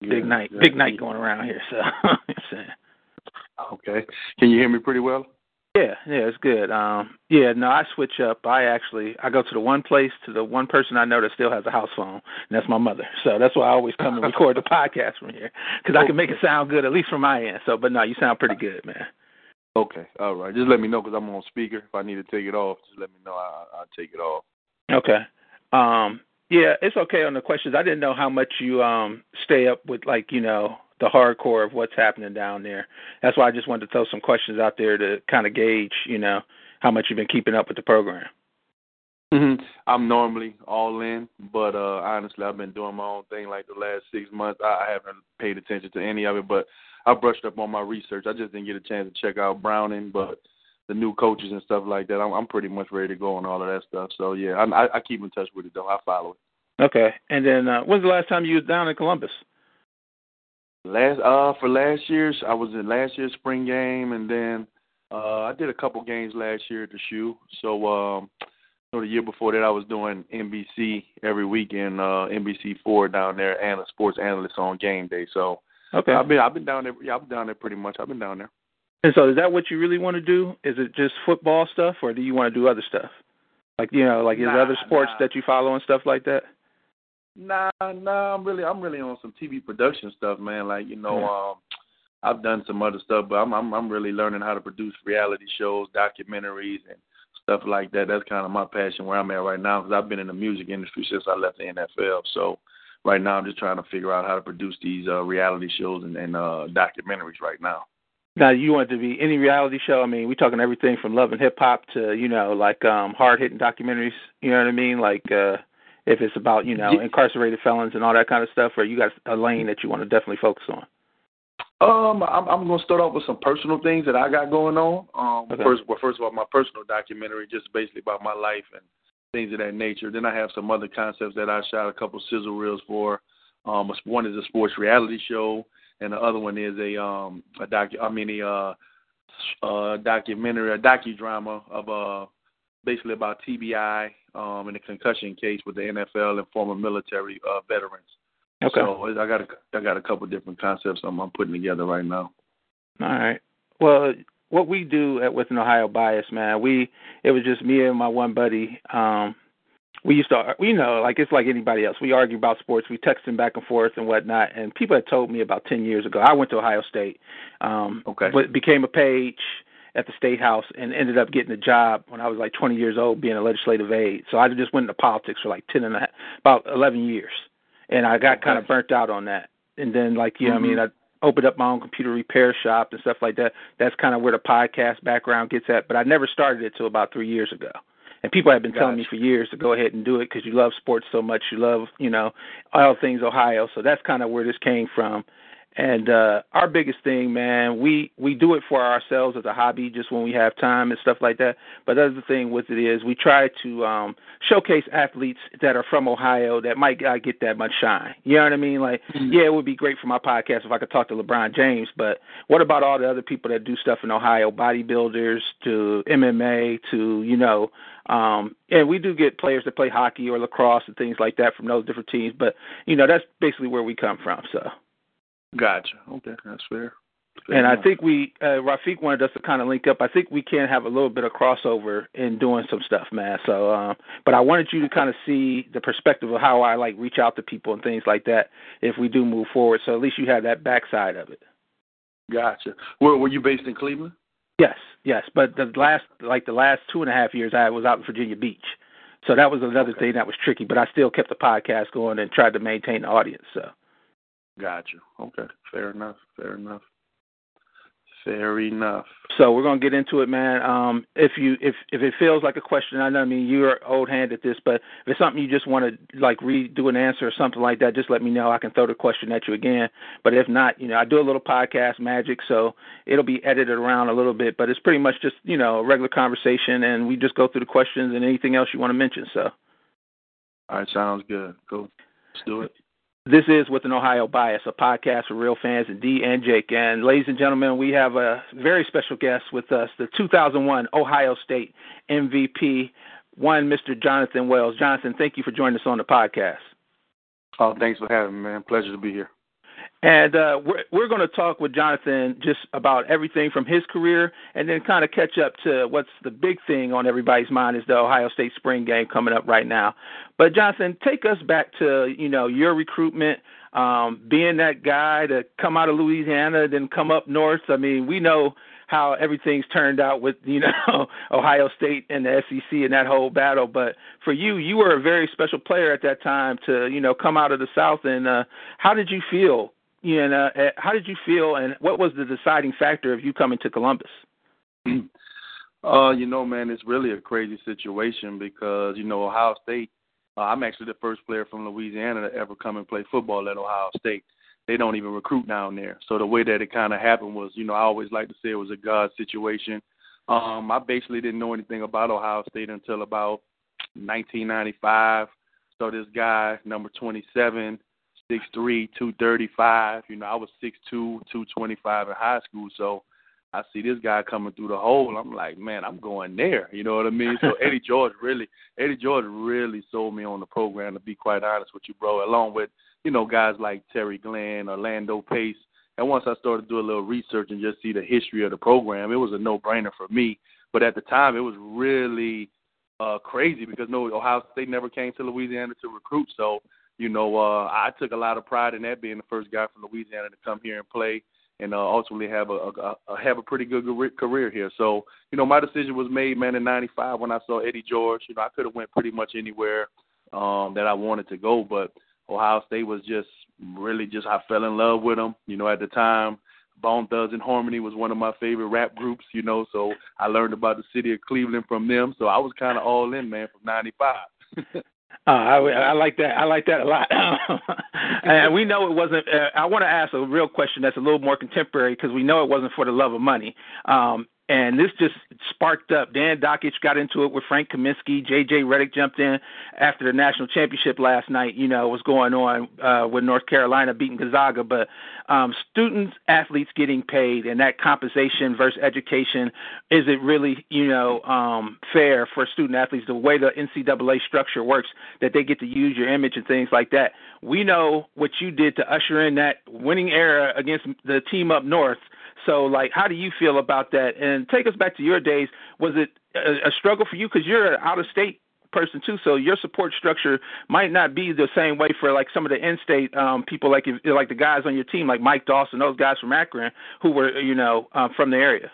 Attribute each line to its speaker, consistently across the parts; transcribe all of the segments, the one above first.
Speaker 1: Big night, big night going around here. So,
Speaker 2: okay. Can you hear me pretty well?
Speaker 1: Yeah, yeah, it's good. Um, yeah, no, I switch up. I actually I go to the one place to the one person I know that still has a house phone, and that's my mother. So that's why I always come and record the podcast from here because I can make it sound good at least from my end. So, but no, you sound pretty good, man.
Speaker 2: Okay, all right. Just let me know because I'm on speaker. If I need to take it off, just let me know. I, I'll take it off.
Speaker 1: Okay. Um, yeah, it's okay on the questions. I didn't know how much you um stay up with like, you know, the hardcore of what's happening down there. That's why I just wanted to throw some questions out there to kind of gauge, you know, how much you've been keeping up with the program.
Speaker 2: Mm-hmm. I'm normally all in, but uh honestly, I've been doing my own thing like the last six months. I haven't paid attention to any of it, but I brushed up on my research. I just didn't get a chance to check out Browning, but the new coaches and stuff like that. I'm, I'm pretty much ready to go on all of that stuff. So yeah, I, I keep in touch with it though. I follow it.
Speaker 1: Okay. And then uh, when's the last time you was down in Columbus?
Speaker 2: Last uh for last year's I was in last year's spring game and then uh I did a couple games last year at the shoe. So um so the year before that I was doing NBC every weekend, uh NBC four down there and a sports analyst on game day. So
Speaker 1: Okay.
Speaker 2: I've been I've been down there yeah, I've been down there pretty much. I've been down there.
Speaker 1: And so, is that what you really want to do? Is it just football stuff, or do you want to do other stuff? Like you know, like is
Speaker 2: nah,
Speaker 1: there other sports
Speaker 2: nah.
Speaker 1: that you follow and stuff like that?
Speaker 2: Nah, nah, I'm really I'm really on some TV production stuff, man. Like, you know,
Speaker 1: Yeah.
Speaker 2: um I've done some other stuff, but I'm I'm I'm really learning how to produce reality shows, documentaries and stuff like that. That's kind of my passion where I'm at right now because I've been in the music industry since I left the NFL. So right now I'm just trying to figure out how to produce these uh reality shows and, and uh documentaries right now.
Speaker 1: Now, you want it to be any reality show? I mean, we're talking everything from love and hip hop to you know, like um hard hitting documentaries. You know what I mean? Like uh if it's about you know incarcerated felons and all that kind of stuff, or you got a lane that you want to definitely focus on.
Speaker 2: Um, I'm I'm gonna start off with some personal things that I got going on. Um,
Speaker 1: Okay.
Speaker 2: first, well, first of all, my personal documentary, just basically about my life and things of that nature. Then I have some other concepts that I shot a couple sizzle reels for. Um, one is a sports reality show, and the other one is a um a doc. I mean a uh, uh documentary, a docudrama of uh basically about TBI um in a concussion case with the NFL and former military uh veterans.
Speaker 1: Okay.
Speaker 2: So I got a, I got a couple different concepts I'm, I'm putting together right now.
Speaker 1: All right. Well, what we do at with an Ohio bias, man, we it was just me and my one buddy. Um, we used to, you know, like it's like anybody else. We argue about sports. We text them back and forth and whatnot. And people had told me about ten years ago. I went to Ohio State, um,
Speaker 2: Okay.
Speaker 1: but became a page at the state house and ended up getting a job when I was like 20 years old, being a legislative aide. So I just went into politics for like 10 and a half, about 11 years, and I got kind of burnt out on that. And then like you know, what I mean, I opened up my own computer repair shop and stuff like that. That's kind of where the podcast background gets at. But I never started it till about three years ago. And people have been telling me for years to go ahead and do it because you love sports so much. You love, you know, all things Ohio. So that's kind of where this came from. And uh our biggest thing, man, we we do it for ourselves as a hobby, just when we have time and stuff like that. But that's the other thing with it is we try to um showcase athletes that are from Ohio that might not get that much shine. You know what I mean? Like, yeah, it would be great for my podcast if I could talk to LeBron James, but what about all the other people that do stuff in Ohio, bodybuilders to MMA to, you know, um and we do get players that play hockey or lacrosse and things like that from those different teams, but you know, that's basically where we come from. So
Speaker 2: Gotcha. Okay, that's fair.
Speaker 1: and I think we uh, Rafiq wanted us to kind of link up. I think we can have a little bit of crossover in doing some stuff, man. So, um, but I wanted you to kind of see the perspective of how I like reach out to people and things like that if we do move forward. So at least you have that backside of it.
Speaker 2: Gotcha. Were Were you based in Cleveland?
Speaker 1: Yes, yes. But the last like the last two and a half years, I was out in Virginia Beach. So that was another okay. thing that was tricky, but I still kept the podcast going and tried to maintain the audience. So,
Speaker 2: gotcha. Okay, fair enough. Fair enough. Fair enough.
Speaker 1: So we're gonna get into it, man. Um, if you if if it feels like a question, I know I mean you're old hand at this, but if it's something you just want to like redo an answer or something like that, just let me know. I can throw the question at you again. But if not, you know, I do a little podcast magic, so it'll be edited around a little bit, but it's pretty much just you know a regular conversation, and we just go through the questions and anything else you want to mention. So.
Speaker 2: All right, sounds good. Cool. Let's do it.
Speaker 1: This is with an Ohio bias, a podcast for real fans and D and Jake. And ladies and gentlemen, we have a very special guest with us, the 2001 Ohio State MVP, one Mr. Jonathan Wells. Jonathan, thank you for joining us on the podcast.
Speaker 2: Oh, thanks for having me, man. Pleasure to be here.
Speaker 1: And uh, we're we're going to talk with Jonathan just about everything from his career, and then kind of catch up to what's the big thing on everybody's mind is the Ohio State spring game coming up right now. But Jonathan, take us back to you know your recruitment, um, being that guy to come out of Louisiana, then come up north. I mean, we know how everything's turned out with you know Ohio State and the SEC and that whole battle. But for you, you were a very special player at that time to you know come out of the South. And uh, how did you feel you know, uh, how did you feel, and what was the deciding factor of you coming to Columbus?
Speaker 2: Uh, you know, man, it's really a crazy situation because you know Ohio State. Uh, I'm actually the first player from Louisiana to ever come and play football at Ohio State. They don't even recruit down there. So the way that it kind of happened was, you know, I always like to say it was a God situation. Um, I basically didn't know anything about Ohio State until about 1995. So this guy, number 27, six three, two thirty five. You know, I was six two, two twenty five in high school, so I see this guy coming through the hole. I'm like, man, I'm going there. You know what I mean? So Eddie George really, Eddie George really sold me on the program. To be quite honest with you, bro, along with you know guys like Terry Glenn, Orlando Pace. And once I started to do a little research and just see the history of the program, it was a no-brainer for me. But at the time, it was really uh crazy because no Ohio State never came to Louisiana to recruit. So you know, uh, I took a lot of pride in that being the first guy from Louisiana to come here and play and uh, ultimately have a, a, a have a pretty good career here. So, you know, my decision was made, man, in '95 when I saw Eddie George. You know, I could have went pretty much anywhere um, that I wanted to go, but Ohio State was just really just I fell in love with them. You know, at the time, Bone Thugs-n-Harmony was one of my favorite rap groups. You know, so I learned about the city of Cleveland from them. So I was kind of all in, man, from '95.
Speaker 1: Uh, I, I like that. I like that a lot. and we know it wasn't. Uh, I want to ask a real question that's a little more contemporary because we know it wasn't for the love of money. Um, and this just sparked up. Dan Dakich got into it with Frank Kaminsky. J.J. Redick jumped in after the national championship last night. You know was going on uh, with North Carolina beating Gonzaga, but um, students, athletes getting paid, and that compensation versus education, is it really you know um, fair for student athletes the way the NCAA structure works that they get to use your image and things like that? We know what you did to usher in that winning era against the team up north so, like, how do you feel about that? And take us back to your days. Was it a, a struggle for you because you're an out of state person too, so your support structure might not be the same way for like some of the in-state um, people, like if, like the guys on your team, like Mike Dawson, those guys from Akron, who were you know um, from the area.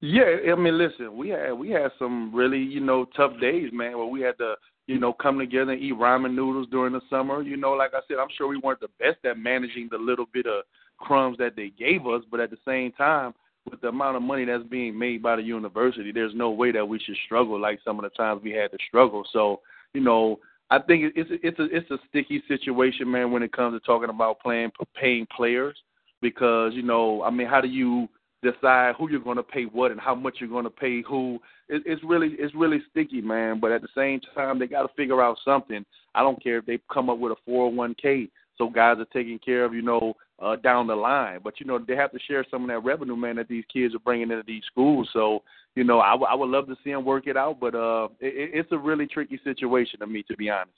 Speaker 2: Yeah, I mean, listen, we had we had some really you know tough days, man, where we had to you know come together and eat ramen noodles during the summer. You know, like I said, I'm sure we weren't the best at managing the little bit of crumbs that they gave us, but at the same time, with the amount of money that's being made by the university, there's no way that we should struggle like some of the times we had to struggle. So, you know, I think it's it's a it's a sticky situation, man, when it comes to talking about playing paying players because you know, I mean, how do you decide who you're going to pay what and how much you're going to pay who? It, it's really it's really sticky, man. But at the same time, they got to figure out something. I don't care if they come up with a 401k so guys are taken care of, you know, uh, down the line. But you know, they have to share some of that revenue, man, that these kids are bringing into these schools. So you know, I, w- I would love to see them work it out, but uh, it, it's a really tricky situation to me, to be honest.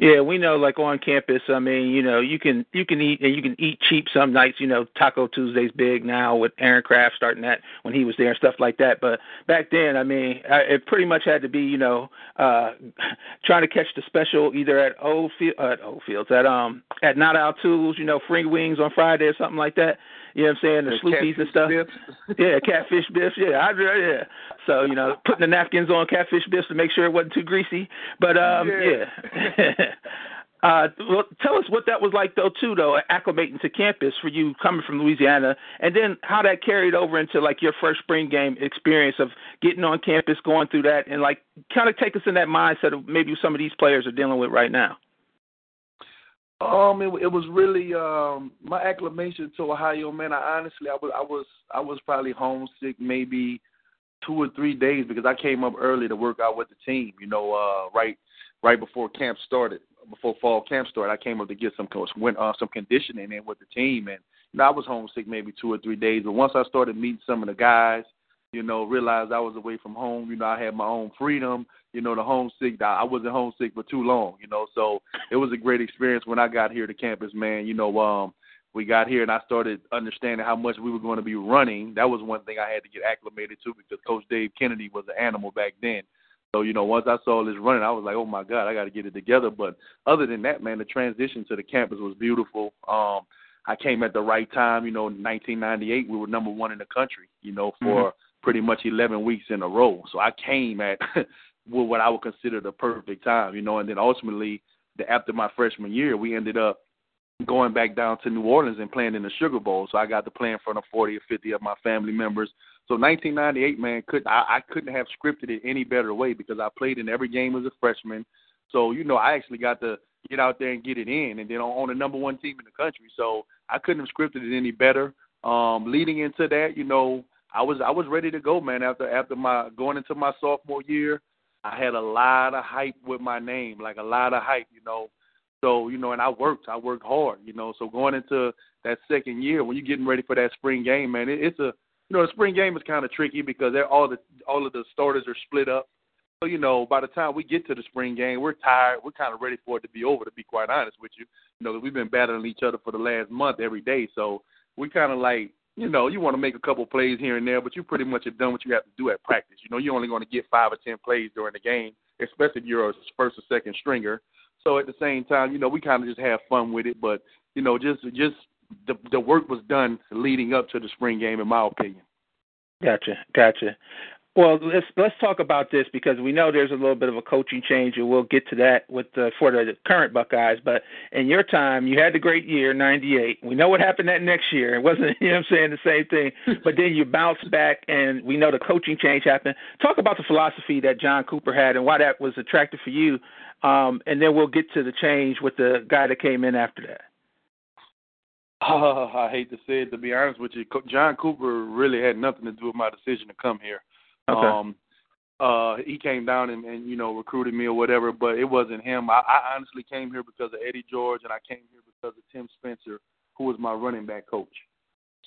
Speaker 1: Yeah, we know like on campus, I mean, you know, you can you can eat and you can eat cheap some nights, you know, Taco Tuesday's big now with Aaron Craft starting that when he was there and stuff like that. But back then, I mean, it pretty much had to be, you know, uh trying to catch the special either at Old Field at Old Fields at um at Not Out Tools, you know, free wings on Friday or something like that. You know what I'm saying? The, the sloopies and stuff. yeah, Catfish Biff's. Yeah, I yeah. So you know, putting the napkins on Catfish Biff's to make sure it wasn't too greasy. But um, yeah. yeah. Uh, well, tell us what that was like, though, too, though, acclimating to campus for you coming from Louisiana, and then how that carried over into like your first spring game experience of getting on campus, going through that, and like kind of take us in that mindset of maybe some of these players are dealing with right now.
Speaker 2: Um, it, it was really um my acclimation to Ohio, man. I honestly, I was, I was, I was probably homesick maybe two or three days because I came up early to work out with the team. You know, uh, right, right before camp started, before fall camp started, I came up to get some coach, went uh, some conditioning in with the team, and you know, I was homesick maybe two or three days. But once I started meeting some of the guys, you know, realized I was away from home. You know, I had my own freedom you know, the homesick. I wasn't homesick for too long, you know. So it was a great experience when I got here to campus, man. You know, um, we got here and I started understanding how much we were going to be running. That was one thing I had to get acclimated to because Coach Dave Kennedy was an animal back then. So you know, once I saw this running, I was like, oh my God, I got to get it together. But other than that, man, the transition to the campus was beautiful. Um, I came at the right time. You know, 1998, we were number one in the country. You know, for mm-hmm. Pretty much 11 weeks in a row. So I came at what I would consider the perfect time, you know. And then ultimately, the, after my freshman year, we ended up going back down to New Orleans and playing in the Sugar Bowl. So I got to play in front of 40 or 50 of my family members. So 1998, man, could I, I couldn't have scripted it any better way because I played in every game as a freshman. So you know, I actually got to get out there and get it in, and then on, the number one team in the country. So I couldn't have scripted it any better. Um, leading into that, you know, I was I was ready to go, man. After after my going into my sophomore year, I had a lot of hype with my name, like a lot of hype, you know. So, you know, and I worked, I worked hard, you know. So going into that second year, when you're getting ready for that spring game, man, it, it's a, you know, the spring game is kind of tricky because they're all the all of the starters are split up. So, you know, by the time we get to the spring game, we're tired. We're kind of ready for it to be over, to be quite honest with you. You know, we've been battling each other for the last month every day. So we kind of like, you know, you want to make a couple plays here and there, but you pretty much have done what you have to do at practice. You know, you're only going to get five or ten plays during the game, especially if you're a first or second stringer. So at the same time, you know, we kind of just have fun with it, but you know, just just the the work was done leading up to the spring game, in my opinion.
Speaker 1: Gotcha, gotcha. Well, let's let's talk about this because we know there's a little bit of a coaching change, and we'll get to that with the for the current Buckeyes. But in your time, you had the great year '98. We know what happened that next year. It wasn't, you know, I'm saying the same thing. But then you bounced back, and we know the coaching change happened. Talk about the philosophy that John Cooper had and why that was attractive for you. Um, and then we'll get to the change with the guy that came in after that.
Speaker 2: I hate to say it, to be honest with you, John Cooper really had nothing to do with my decision to come here. Okay. Um, uh, he came down and, and you know recruited me or whatever, but it wasn't him. I, I honestly came here because of Eddie George, and I came here because of Tim Spencer, who was my running back coach.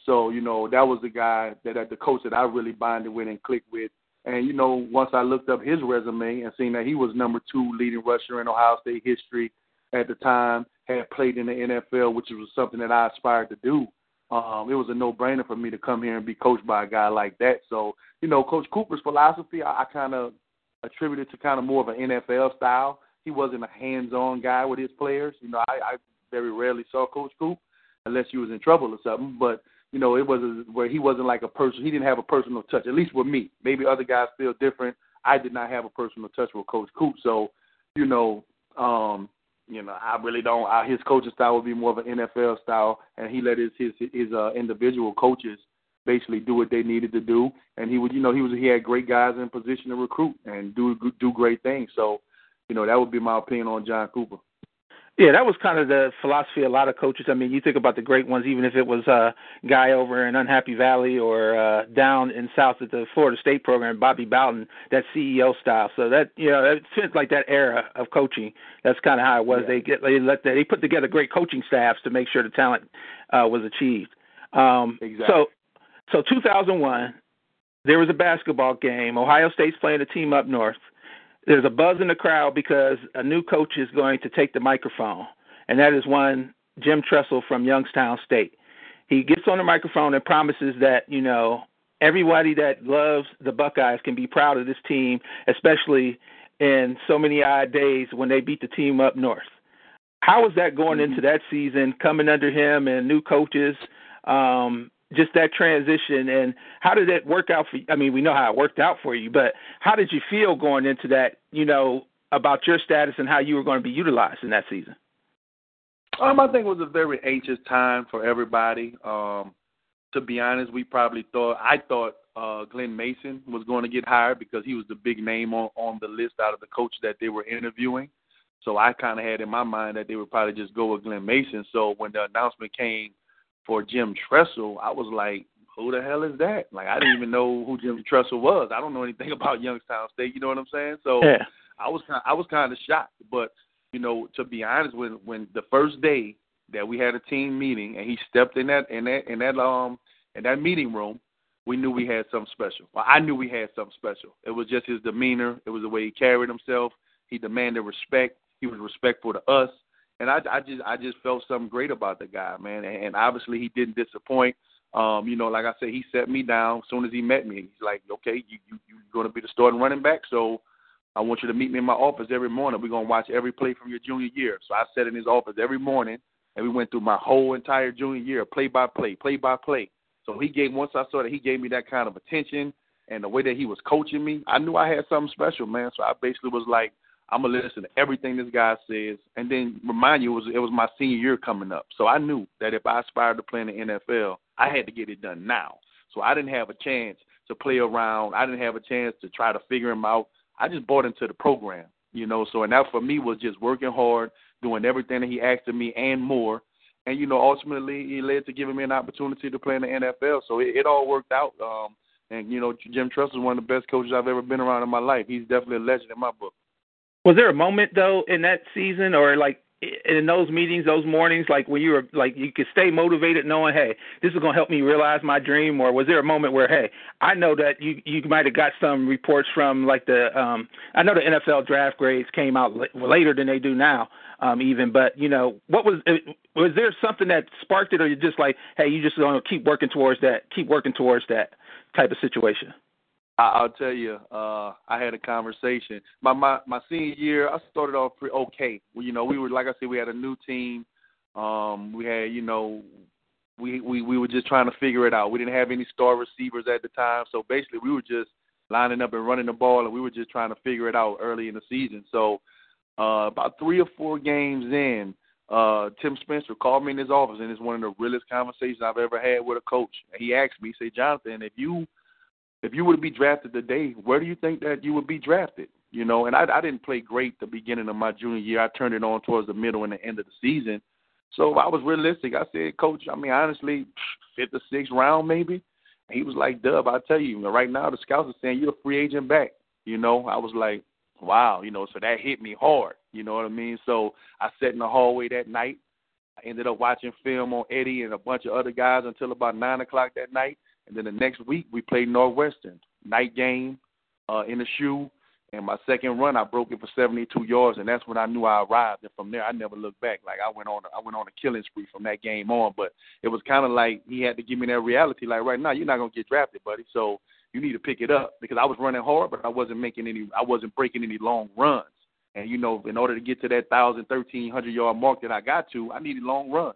Speaker 2: So you know that was the guy that, that the coach that I really bonded with and clicked with. And you know once I looked up his resume and seen that he was number two leading rusher in Ohio State history at the time, had played in the NFL, which was something that I aspired to do um, it was a no-brainer for me to come here and be coached by a guy like that. So, you know, Coach Cooper's philosophy, I, I kind of attributed to kind of more of an NFL style. He wasn't a hands-on guy with his players. You know, I, I very rarely saw Coach Coop unless he was in trouble or something. But you know, it was a, where he wasn't like a person. He didn't have a personal touch. At least with me. Maybe other guys feel different. I did not have a personal touch with Coach Coop. So, you know, um, you know, I really don't. I, his coaching style would be more of an NFL style, and he let his his his uh, individual coaches basically do what they needed to do. And he would, you know, he was he had great guys in position to recruit and do do great things. So, you know, that would be my opinion on John Cooper.
Speaker 1: Yeah, that was kind of the philosophy of a lot of coaches. I mean, you think about the great ones, even if it was a uh, guy over in Unhappy Valley or uh, down in South at the Florida State program, Bobby Bowden, that CEO style. So that you know, it fits like that era of coaching. That's kind of how it was. Yeah. They get they let the, they put together great coaching staffs to make sure the talent uh, was achieved. Um,
Speaker 2: exactly.
Speaker 1: So, so 2001, there was a basketball game. Ohio State's playing a team up north there's a buzz in the crowd because a new coach is going to take the microphone, and that is one Jim Tressel from Youngstown State. He gets on the microphone and promises that you know everybody that loves the Buckeyes can be proud of this team, especially in so many odd days when they beat the team up north. How was that going mm-hmm. into that season, coming under him and new coaches? Um, just that transition and how did it work out for you? I mean, we know how it worked out for you, but how did you feel going into that, you know, about your status and how you were going to be utilized in that season?
Speaker 2: Um, I think it was a very anxious time for everybody. Um, to be honest, we probably thought I thought uh, Glen Mason was going to get hired because he was the big name on on the list out of the coach that they were interviewing. So I kind of had in my mind that they would probably just go with Glen Mason. So when the announcement came for Jim Tressel, I was like, who the hell is that? Like I didn't even know who Jim Tressel was. I don't know anything about Youngstown State. You know what I'm saying? So
Speaker 1: yeah.
Speaker 2: I was kind I was kind of shocked. But you know, to be honest, when when the first day that we had a team meeting and he stepped in that in that in that um in that meeting room, we knew we had something special. Well, I knew we had something special. It was just his demeanor. It was the way he carried himself. He demanded respect. He was respectful to us, and I, I just I just felt something great about the guy, man. And, and obviously he didn't disappoint. Um, you know, like I said, he set me down as soon as he met me. He's like, okay, you you you're going to be the starting running back, so I want you to meet me in my office every morning. We're going to watch every play from your junior year. So I sat in his office every morning, and we went through my whole entire junior year, play by play, play by play. So he gave once I saw that he gave me that kind of attention and the way that he was coaching me, I knew I had something special, man. So I basically was like, I'm gonna listen to everything this guy says, and then remind you it was it was my senior year coming up. So I knew that if I aspired to play in the NFL, I had to get it done now. So I didn't have a chance to play around. I didn't have a chance to try to figure him out. I just bought into the program, you know. So and that for me was just working hard, doing everything that he asked of me and more, and you know, ultimately he led to giving me an opportunity to play in the NFL. So it, it all worked out. Um, and you know, Jim Tressel is one of the best coaches I've ever been around in my life. He's definitely a legend in my book.
Speaker 1: Was there a moment though in that season, or like in those meetings, those mornings, like when you were like you could stay motivated, knowing, hey, this is gonna help me realize my dream, or was there a moment where, hey, I know that you you might have got some reports from like the um I know the NFL draft grades came out later than they do now, um even, but you know what was uh, was there something that sparked it, or you just like, hey, you just gonna keep working towards that, keep working towards that type of situation?
Speaker 2: I, will tell you, uh, I had a conversation. My my my senior year, I started off pretty okay. We, you know, we were like I said, we had a new team. Um, we had, you know, we we we were just trying to figure it out. We didn't have any star receivers at the time, so basically we were just lining up and running the ball, and we were just trying to figure it out early in the season. So uh, about three or four games in, uh, Tim Spencer called me in his office, and it's one of the realest conversations I've ever had with a coach. And he asked me, he said, Jonathan, if you if you were to be drafted today, where do you think that you would be drafted? You know, and I, I didn't play great the beginning of my junior year. I turned it on towards the middle and the end of the season. So I was realistic. I said, Coach, I mean, honestly, fifth or sixth round maybe. And he was like, Dub, I tell you, right now the scouts are saying you're a free agent back. You know, I was like, wow, you know, so that hit me hard. You know what I mean? So I sat in the hallway that night. I ended up watching film on Eddie and a bunch of other guys until about nine o'clock that night. And then the next week we played Northwestern night game uh, in the shoe. And my second run, I broke it for 72 yards, and that's when I knew I arrived. And from there, I never looked back. Like I went on, I went on a killing spree from that game on. But it was kind of like he had to give me that reality. Like right now, you're not gonna get drafted, buddy. So you need to pick it up because I was running hard, but I wasn't making any, I wasn't breaking any long runs. And you know, in order to get to that thousand, thirteen hundred yard mark that I got to, I needed long runs.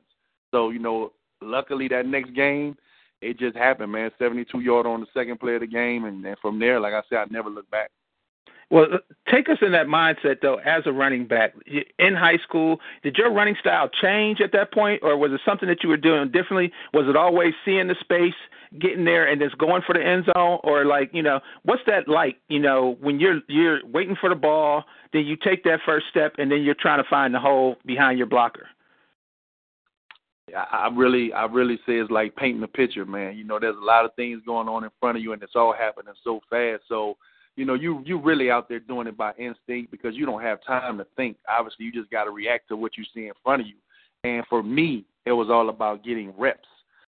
Speaker 2: So you know, luckily that next game, it just happened, man. 72 yard on the second play of the game, and, and from there, like I said, I never looked back.
Speaker 1: Well, uh, take us in that mindset though. As a running back in high school, did your running style change at that point, or was it something that you were doing differently? Was it always seeing the space, getting there, and just going for the end zone, or like you know, what's that like? You know, when you're you're waiting for the ball, then you take that first step, and then you're trying to find the hole behind your blocker.
Speaker 2: I really, I really say it's like painting a picture, man. You know, there's a lot of things going on in front of you, and it's all happening so fast. So, you know, you you really out there doing it by instinct because you don't have time to think. Obviously, you just got to react to what you see in front of you. And for me, it was all about getting reps.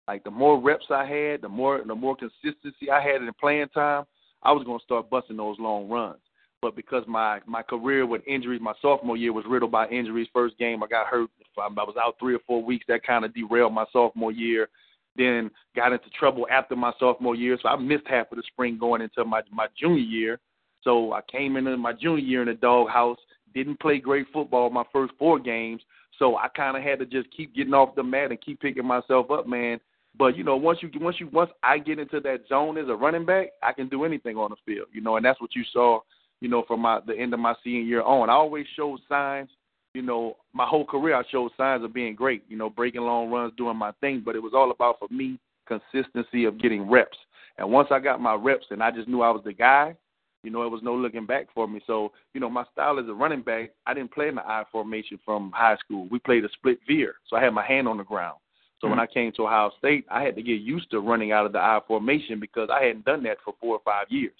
Speaker 2: Like the more reps I had, the more the more consistency I had in playing time, I was going to start busting those long runs. But because my my career with injuries, my sophomore year was riddled by injuries. First game I got hurt. Um, I was out three or four weeks. That kind of derailed my sophomore year. Then got into trouble after my sophomore year, so I missed half of the spring going into my my junior year. So I came into my junior year in the doghouse. Didn't play great football my first four games, so I kind of had to just keep getting off the mat and keep picking myself up, man. But you know, once you once you once I get into that zone as a running back, I can do anything on the field. You know, and that's what you saw. You know, from my the end of my senior year on, I always showed signs. You know, my whole career I showed signs of being great. You know, breaking long runs, doing my thing. But it was all about for me consistency of getting reps. And once I got my reps, and I just knew I was the guy. You know, it was no looking back for me. So, you know, my style as a running back, I didn't play in the I formation from high school. We played a split veer, so I had my hand on the ground. So mm-hmm. when I came to Ohio State, I had to get used to running out of the I formation because I hadn't done that for four or five years.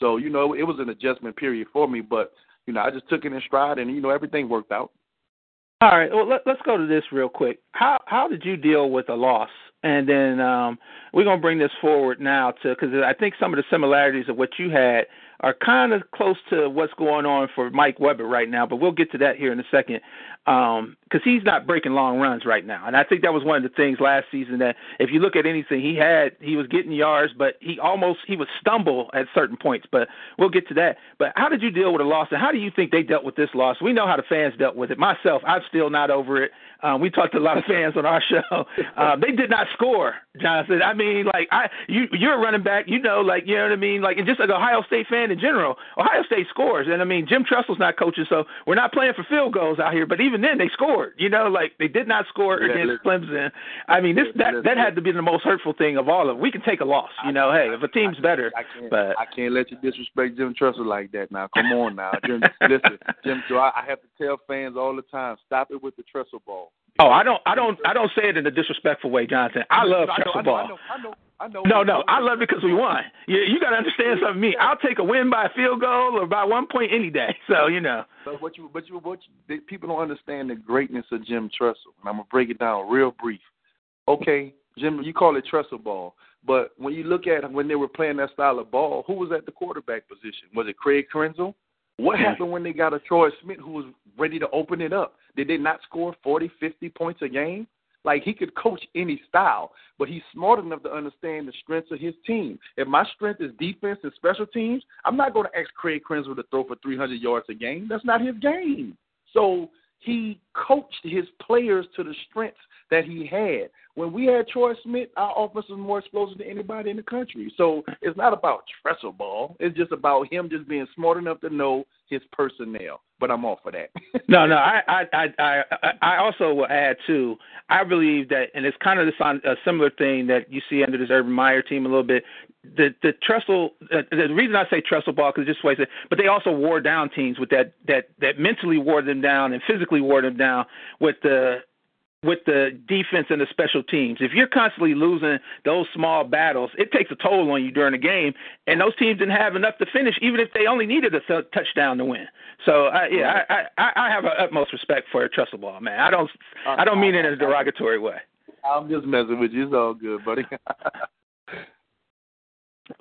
Speaker 2: So you know, it was an adjustment period for me, but you know, I just took it in stride, and you know, everything worked out.
Speaker 1: All right, well, let, us go to this real quick. How how did you deal with a loss? And then um, we're gonna bring this forward now to because I think some of the similarities of what you had are kind of close to what's going on for Mike Weber right now, but we'll get to that here in a second because um, he's not breaking long runs right now. And I think that was one of the things last season that if you look at anything he had, he was getting yards, but he almost he would stumble at certain points. But we'll get to that. But how did you deal with a loss, and how do you think they dealt with this loss? We know how the fans dealt with it. Myself, I'm still not over it. Um, we talked to a lot of fans on our show. Um, they did not score, Johnson. I mean, like I, you, you're a running back. You know, like you know what I mean. Like, and just like Ohio State fan in general, Ohio State scores, and I mean, Jim Tressel's not coaching, so we're not playing for field goals out here. But even then, they scored. You know, like they did not score yeah, against Clemson. I mean, this that that had to be the most hurtful thing of all of. Them. We can take a loss. You know, hey, if a team's better,
Speaker 2: I can't,
Speaker 1: but
Speaker 2: I can't let you disrespect Jim Tressel like that. Now, come on, now, Jim. listen, Jim. So I, I have to tell fans all the time, stop it with the Tressel ball.
Speaker 1: Oh, I don't, I don't, I don't say it in a disrespectful way, Johnson. I love
Speaker 2: I
Speaker 1: Tressel
Speaker 2: ball. I know, I know, I know.
Speaker 1: No, no, I love it because we won. You, you got to understand something. Me, I'll take a win by a field goal or by one point any day. So you know.
Speaker 2: But what you, but you, what you, people don't understand the greatness of Jim Tressel, and I'm gonna break it down real brief. Okay, Jim, you call it Tressel ball, but when you look at when they were playing that style of ball, who was at the quarterback position? Was it Craig Krenzel? What happened when they got a Troy Smith who was ready to open it up? Did they not score 40, 50 points a game? Like he could coach any style, but he's smart enough to understand the strengths of his team. If my strength is defense and special teams, I'm not going to ask Craig Krenzel to throw for 300 yards a game. That's not his game. So he coached his players to the strengths that he had. When we had Troy Smith, our offense was more explosive than anybody in the country. So it's not about Tressel ball. It's just about him just being smart enough to know his personnel. But I'm all for that.
Speaker 1: no, no, I, I, I, I, I also will add too. I believe that, and it's kind of this on a similar thing that you see under this Urban Meyer team a little bit. The the Tressel, uh, the reason I say Tressel ball because just way it, but they also wore down teams with that that that mentally wore them down and physically wore them down with the with the defense and the special teams. If you're constantly losing those small battles, it takes a toll on you during the game. And those teams didn't have enough to finish, even if they only needed a touchdown to win. So, uh, yeah, I, I, I have a utmost respect for Tressel ball, man. I don't, I don't mean it in a derogatory way.
Speaker 2: I'm just messing with you. It's all good, buddy.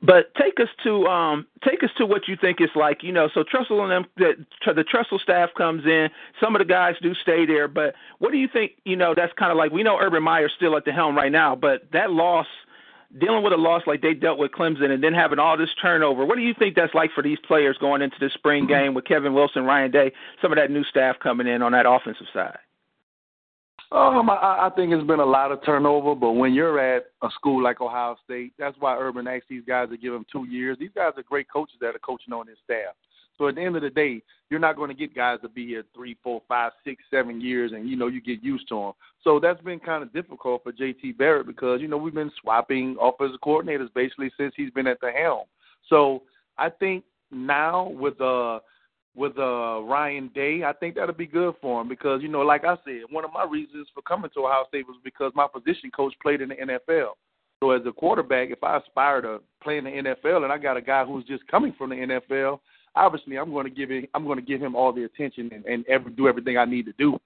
Speaker 1: But take us to um take us to what you think it's like. You know, so Tressel and them the, the Tressel staff comes in. Some of the guys do stay there, but what do you think? You know, that's kind of like we know Urban Meyer's still at the helm right now, but that loss, dealing with a loss like they dealt with Clemson, and then having all this turnover. What do you think that's like for these players going into the spring game with Kevin Wilson, Ryan Day, some of that new staff coming in on that offensive side?
Speaker 2: Um, I, I think it's been a lot of turnover, but when you're at a school like Ohio State, that's why Urban asked these guys to give them two years. These guys are great coaches that are coaching on his staff. So at the end of the day, you're not going to get guys to be here three, four, five, six, seven years, and you know you get used to them. So that's been kind of difficult for JT Barrett because you know we've been swapping offensive coordinators basically since he's been at the helm. So I think now with uh with uh Ryan Day, I think that'll be good for him because you know, like I said, one of my reasons for coming to Ohio State was because my position coach played in the NFL. So as a quarterback, if I aspire to play in the NFL and I got a guy who's just coming from the NFL, obviously I'm going to give him I'm going to give him all the attention and, and ever do everything I need to do.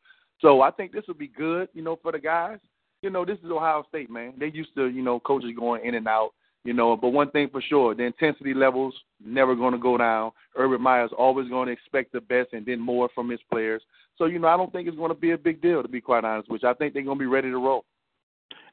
Speaker 2: So I think this will be good, you know, for the guys. You know, this is Ohio State, man. They used to, you know, coaches going in and out You know, but one thing for sure, the intensity levels never going to go down. Urban Meyer's always going to expect the best and then more from his players. So, you know, I don't think it's going to be a big deal, to be quite honest, which I think they're going to be ready to roll.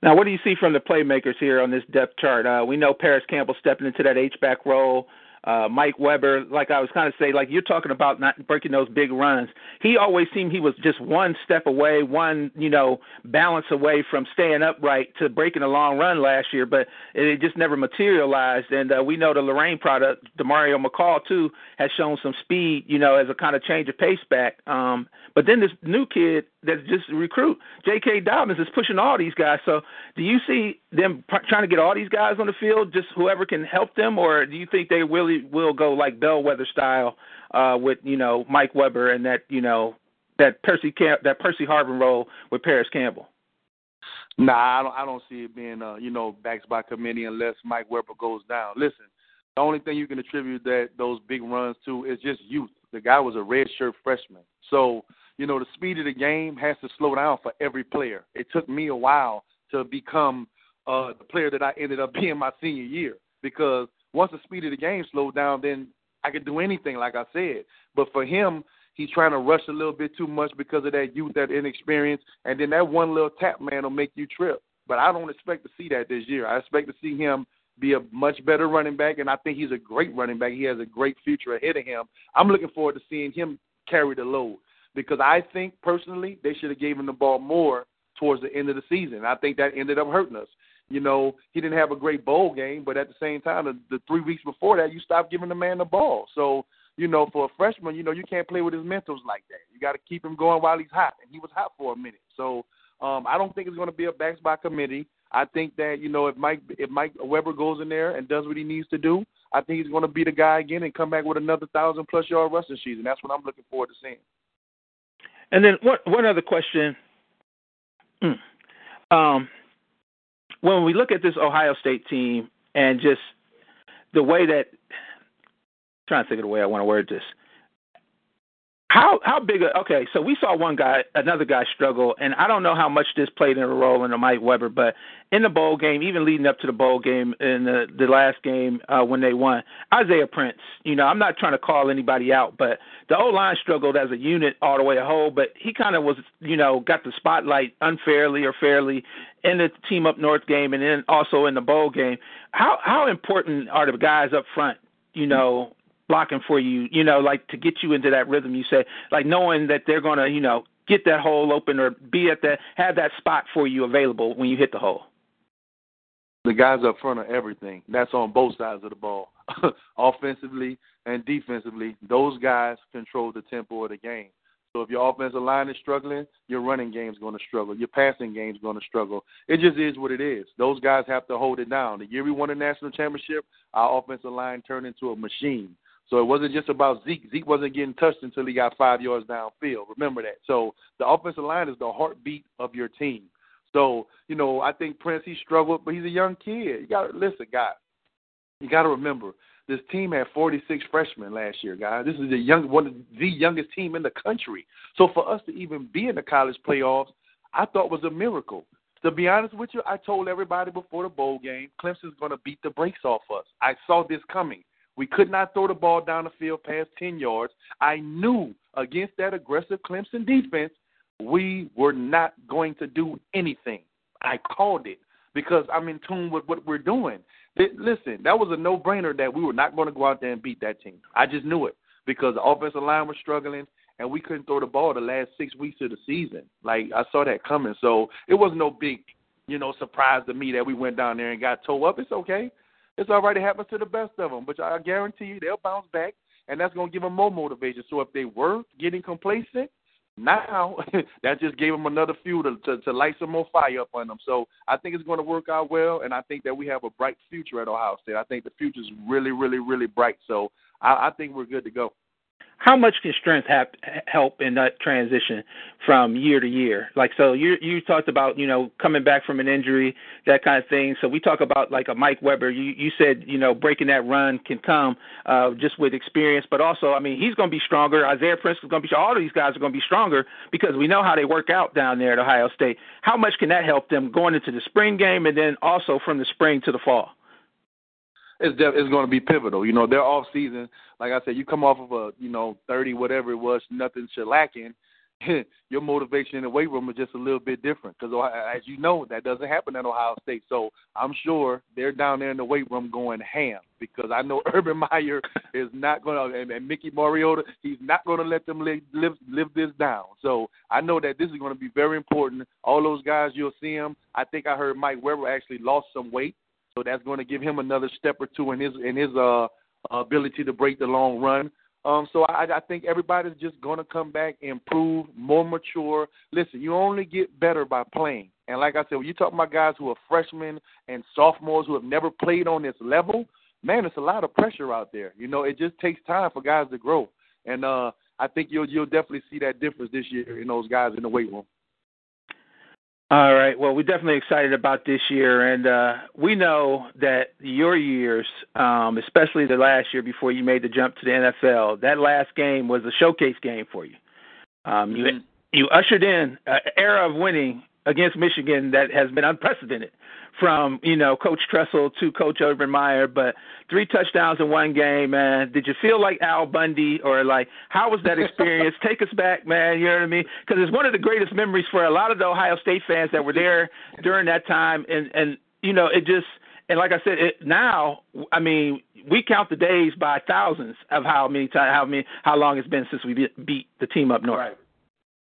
Speaker 1: Now, what do you see from the playmakers here on this depth chart? Uh, we know Parris Campbell stepping into that H-back role uh, Mike Weber, like I was kind of say, like you're talking about not breaking those big runs. He always seemed he was just one step away, one you know balance away from staying upright to breaking a long run last year, but it just never materialized. And uh, we know the Lorain product, Demario McCall too, has shown some speed, you know, as a kind of change of pace back. Um, but then this new kid that's just recruit, J.K. Dobbins, is pushing all these guys. So do you see them trying to get all these guys on the field, just whoever can help them, or do you think they really will go like bellwether style uh, with you know Mike Weber and that you know that Percy Camp that Percy Harvin role with Parris Campbell?
Speaker 2: Nah, I don't. I don't see it being uh, you know backed by committee unless Mike Weber goes down. Listen, the only thing you can attribute that those big runs to is just youth. The guy was a redshirt freshman, so you know the speed of the game has to slow down for every player. It took me a while to become uh, the player that I ended up being my senior year because once the speed of the game slowed down, then I could do anything, like I said. But for him, he's trying to rush a little bit too much because of that youth, that inexperience, and then that one little tap man will make you trip. But I don't expect to see that this year. I expect to see him be a much better running back, and I think he's a great running back. He has a great future ahead of him. I'm looking forward to seeing him carry the load because I think personally they should have given him the ball more towards the end of the season. I think that ended up hurting us. You know, he didn't have a great bowl game, but at the same time, the, the three weeks before that, you stopped giving the man the ball. So, you know, for a freshman, you know, you can't play with his mentals like that. You got to keep him going while he's hot, and he was hot for a minute. So, um, I don't think it's going to be a backs by committee. I think that you know if Mike if Mike Weber goes in there and does what he needs to do, I think he's going to be the guy again and come back with another thousand plus yard rushing season. That's what I'm looking forward to seeing.
Speaker 1: And then one one other question. Um, when we look at this Ohio State team and just the way that I'm trying to think of the way I want to word this. How how big? A, okay, so we saw one guy, another guy struggle, and I don't know how much this played in a role in the Mike Weber, but in the bowl game, even leading up to the bowl game in the the last game uh, when they won, Isaiah Prince. You know, I'm not trying to call anybody out, but the O line struggled as a unit all the way a whole, but he kind of was, you know, got the spotlight unfairly or fairly in the team up north game, and then also in the bowl game. How how important are the guys up front? You know, blocking for you, you know, like to get you into that rhythm. You say, like knowing that they're to, you know, get that hole open or be at that, have that spot for you available when you hit the hole.
Speaker 2: The guys up front are everything. That's on both sides of the ball, offensively and defensively. Those guys control the tempo of the game. So if your offensive line is struggling, your running game is going to struggle. Your passing game is going to struggle. It just is what it is. Those guys have to hold it down. The year we won the national championship, our offensive line turned into a machine. So it wasn't just about Zeke. Zeke wasn't getting touched until he got five yards downfield. Remember that. So the offensive line is the heartbeat of your team. So you know, I think Prince he struggled, but he's a young kid. You got to listen, guys. You got to remember this team had 46 freshmen last year, guys. This is the young one of the youngest team in the country. So for us to even be in the college playoffs, I thought was a miracle. To be honest with you, I told everybody before the bowl game, Clemson's going to beat the brakes off us. I saw this coming. We could not throw the ball down the field past 10 yards. I knew against that aggressive Clemson defense, we were not going to do anything. I called it because I'm in tune with what we're doing. Listen, that was a no brainer that we were not going to go out there and beat that team. I just knew it because the offensive line was struggling and we couldn't throw the ball the last six weeks of the season. Like I saw that coming. So it was no big, you know, surprise to me that we went down there and got towed up. It's okay. It's all right. It happens to the best of them. But I guarantee you they'll bounce back, and that's going to give them more motivation. So if they were getting complacent, now that just gave them another fuel to, to, to light some more fire up on them. So I think it's going to work out well, and I think that we have a bright future at Ohio State. I think the future is really, really, really bright. So I, I think we're good to go
Speaker 1: how much can strength have, help in that transition from year to year? Like, so you you talked about you know coming back from an injury, that kind of thing. So we talk about like a Mike Weber. You you said you know breaking that run can come uh, just with experience, but also I mean he's going to be stronger. Isaiah Prince is going to be all these guys are going to be stronger because we know how they work out down there at Ohio State. How much can that help them going into the spring game and then also from the spring to the fall?
Speaker 2: It's def- it's going to be pivotal. You know, their off season, like I said, you come off of a you know thirty whatever it was, nothing shellacking. your motivation in the weight room is just a little bit different because, uh, as you know, that doesn't happen at Ohio State. So I'm sure they're down there in the weight room going ham because I know Urban Meyer is not going to, and, and Mickey Marotti, he's not going to let them live, live live this down. So I know that this is going to be very important. All those guys, you'll see them. I think I heard Mike Weber actually lost some weight, so that's going to give him another step or two in his in his uh ability to break the long run. Um, so I, I think everybody's just going to come back, improve, more mature. Listen, you only get better by playing. And like I said, when you talk about guys who are freshmen and sophomores who have never played on this level, man, it's a lot of pressure out there. You know, it just takes time for guys to grow. And uh, I think you'll you'll definitely see that difference this year in those guys in the weight room.
Speaker 1: All right. Well, we're definitely excited about this year, and uh, we know that your years, um, especially the last year before you made the jump to the NFL, that last game was a showcase game for you. Um, you mm-hmm. you ushered in an era of winning against Michigan that has been unprecedented from you know Coach Tressel to Coach Urban Meyer, but three touchdowns in one game, man. Did you feel like Al Bundy, or like how was that experience? Take us back, man. You know what I mean? Because it's one of the greatest memories for a lot of the Ohio State fans that were there during that time, and and you know it just and like I said, it, now I mean we count the days by thousands of how many times how many how long it's been since we beat the team up north.
Speaker 2: Right.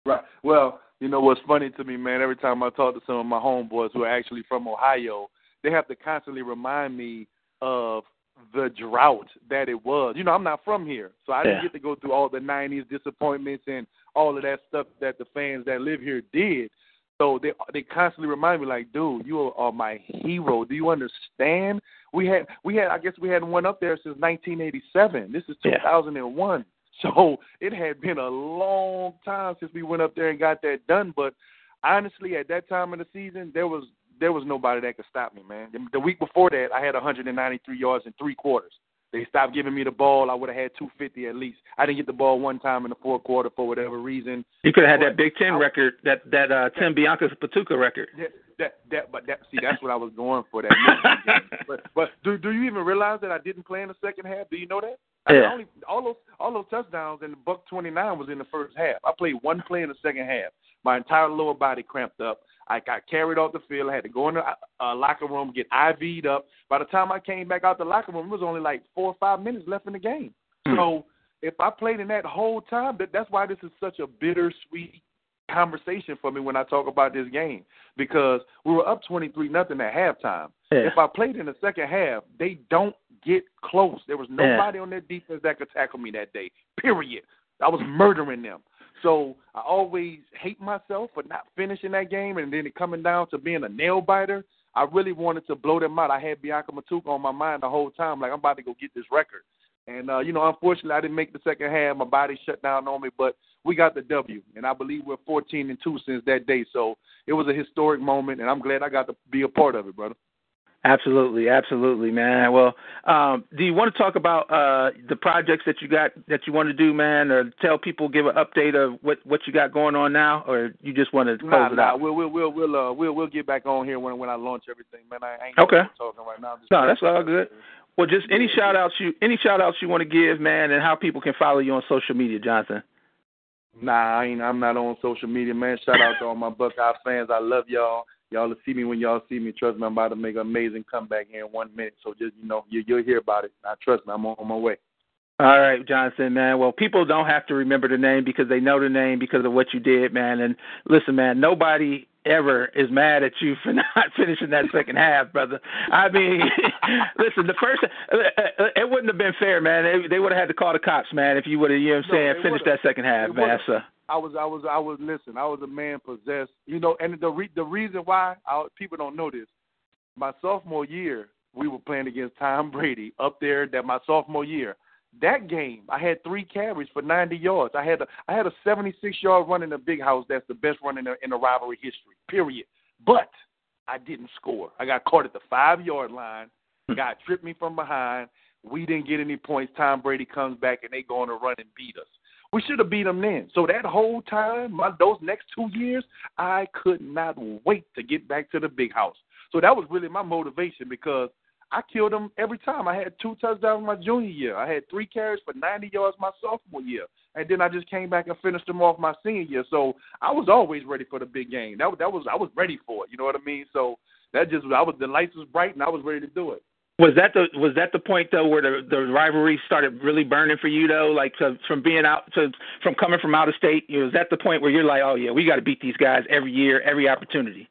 Speaker 2: Right. Well, you know what's funny to me, man? Every time I talk to some of my homeboys who are actually from Ohio, they have to constantly remind me of the drought that it was. You know, I'm not from here, so I didn't
Speaker 1: yeah.
Speaker 2: get to go through all the '90s disappointments and all of that stuff that the fans that live here did. So they they constantly remind me, like, dude, you are my hero. Do you understand? We had we had I guess we hadn't went up there since 1987. This is 2001. Yeah. So it had been a long time since we went up there and got that done. But honestly, at that time of the season, there was there was nobody that could stop me, man. The week before that, I had 193 yards in three quarters. They stopped giving me the ball. I would have had 250 at least. I didn't get the ball one time in the fourth quarter for whatever reason.
Speaker 1: You could have had that Big Ten I, record, that that uh, Tim Bianca's Patuca record.
Speaker 2: Yeah, that that but that see that's what I was going for that. but but do do you even realize that I didn't play in the second half? Do you know that? I
Speaker 1: yeah.
Speaker 2: only all those all those touchdowns in the buck twenty nine was in the first half. I played one play in the second half. My entire lower body cramped up. I got carried off the field. I had to go in the uh, locker room, get IV'd up. By the time I came back out the locker room, it was only like four or five minutes left in the game. Mm. So if I played in that whole time, that, that's why this is such a bittersweet conversation for me when I talk about this game because we were up 23 nothing at halftime.
Speaker 1: Yeah.
Speaker 2: If I played in the second half, they don't get close. There was nobody yeah. on their defense that could tackle me that day. Period. I was murdering them. So I always hate myself for not finishing that game and then it coming down to being a nail biter. I really wanted to blow them out. I had Biakabutuka on my mind the whole time, like I'm about to go get this record. And uh, you know, unfortunately, I didn't make the second half. My body shut down on me, but we got the W, and I believe we're 14 and two since that day. So it was a historic moment, and I'm glad I got to be a part of it, brother.
Speaker 1: Absolutely, absolutely, man. Well, um, do you want to talk about uh, the projects that you got that you want to do, man, or tell people, give an update of what what you got going on now, or you just want to close
Speaker 2: nah,
Speaker 1: it
Speaker 2: nah,
Speaker 1: out?
Speaker 2: We'll we'll we'll we'll uh, we'll we'll get back on here when when I launch everything, man. I ain't
Speaker 1: okay.
Speaker 2: talking right now.
Speaker 1: no, that's all good. Well, just any shout outs you any shout outs you want to give, man, and how people can follow you on social media, Johnson.
Speaker 2: Nah, I ain't. I'm not on social media, man. Shout out to all my Buckeye fans. I love y'all. Y'all will see me when y'all see me. Trust me, I'm about to make an amazing comeback here in one minute. So just you know, you, you'll hear about it. I trust me. I'm on my way.
Speaker 1: All right, Johnson, man. Well, people don't have to remember the name because they know the name because of what you did, man. And listen, man, nobody ever is mad at you for not finishing that second half, brother. I mean, listen, the first it wouldn't have been fair, man. They, they would have had to call the cops, man, if you would have, you know what I'm saying, no, finished that second half, man. So.
Speaker 2: I was, I was, I was. Listen, I was a man possessed, you know. And the re- the reason why I, people don't know this, my sophomore year, we were playing against Tom Brady up there. That my sophomore year, that game, I had three carries for 90 yards. I had a I had a 76 yard run in the big house. That's the best run in the in the rivalry history. Period. But I didn't score. I got caught at the five yard line. Hmm. Guy tripped me from behind. We didn't get any points. Tom Brady comes back and they go on a run and beat us. We should have beat them then. So that whole time, my, those next two years, I could not wait to get back to the big house. So that was really my motivation because I killed them every time. I had two touchdowns my junior year. I had three carries for 90 yards my sophomore year, and then I just came back and finished them off my senior year. So I was always ready for the big game. That that was I was ready for it. You know what I mean? So that just I was the lights was bright and I was ready to do it.
Speaker 1: Was that the was that the point though where the the rivalry started really burning for you though? Like to, from being out to from coming from out of state, you know, was that the point where you're like, oh yeah, we got to beat these guys every year, every opportunity?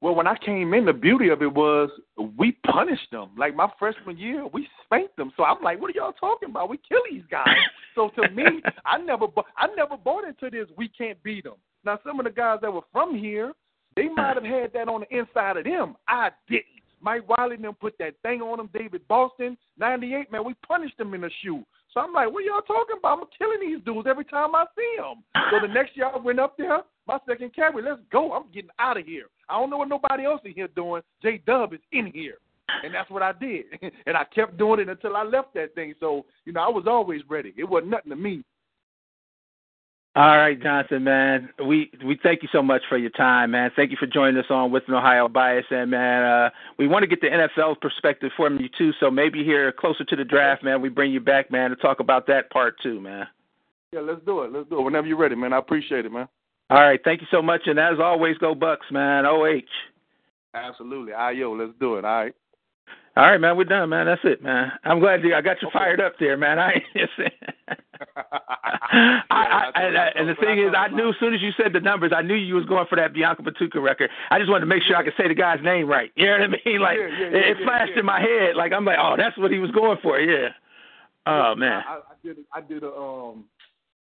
Speaker 2: Well, when I came in, the beauty of it was we punished them. Like my freshman year, we spanked them. So I'm like, what are y'all talking about? We kill these guys. so to me, I never, I never bought into this. We can't beat them. Now some of the guys that were from here, they might have had that on the inside of them. I didn't. Mike Wiley and them put that thing on them. David Boston, 98, man, we punished them in the shoe. So I'm like, what y'all talking about? I'm killing these dudes every time I see them. So the next year I went up there, my second carry, let's go. I'm getting out of here. I don't know what nobody else in here doing. J Dub is in here. And that's what I did. and I kept doing it until I left that thing. So, you know, I was always ready. It wasn't nothing to me.
Speaker 1: All right, Johnson, man. We we thank you so much for your time, man. Thank you for joining us on with an Ohio bias, and man, uh, we want to get the NFL perspective from you too. So maybe here closer to the draft, man, we bring you back, man, to talk about that part too, man.
Speaker 2: Yeah, let's do it. Let's do it whenever you're ready, man. I appreciate it, man.
Speaker 1: All right, thank you so much, and as always, go Bucks, man. OH.
Speaker 2: Absolutely. Ayo, let's do it. All right.
Speaker 1: All right, man. We're done, man. That's it, man. I'm glad you, I got you fired up there, man. I, I, I, I, and the thing is, I knew as soon as you said the numbers, I knew you was going for that Biakabutuka record. I just wanted to make sure I could say the guy's name right. You know what I mean? Like
Speaker 2: yeah, yeah, yeah,
Speaker 1: it, flashed in my head. Like I'm like, oh, that's what he was going for. Yeah. Oh man.
Speaker 2: I, I did. I did a um.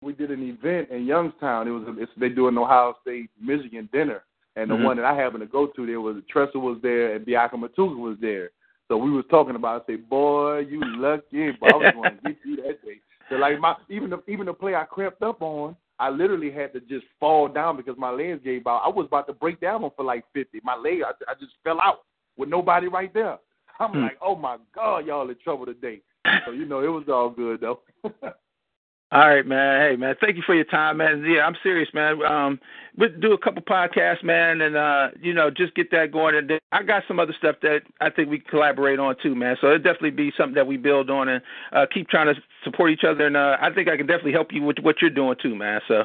Speaker 2: We did an event in Youngstown. It was a, it's, they do an Ohio State Michigan dinner, and the mm-hmm. one that I happened to go to, there was Tressel was there and Biakabutuka was there. So we was talking about. I say, boy, you lucky. But I was going to get you that day. So like my even the even the play I crept up on, I literally had to just fall down because my legs gave out. I was about to break down on for like fifty. My leg, I, I just fell out with nobody right there. I'm hmm. like, oh my god, y'all in trouble today. So you know, it was all good though.
Speaker 1: All right, man. Hey, man. Thank you for your time, man. Yeah, I'm serious, man. Um, we do a couple podcasts, man, and uh, you know, just get that going. And I got some other stuff that I think we collaborate on too, man. So it'll definitely be something that we build on and uh, keep trying to support each other. And uh, I think I can definitely help you with what you're doing too, man. So.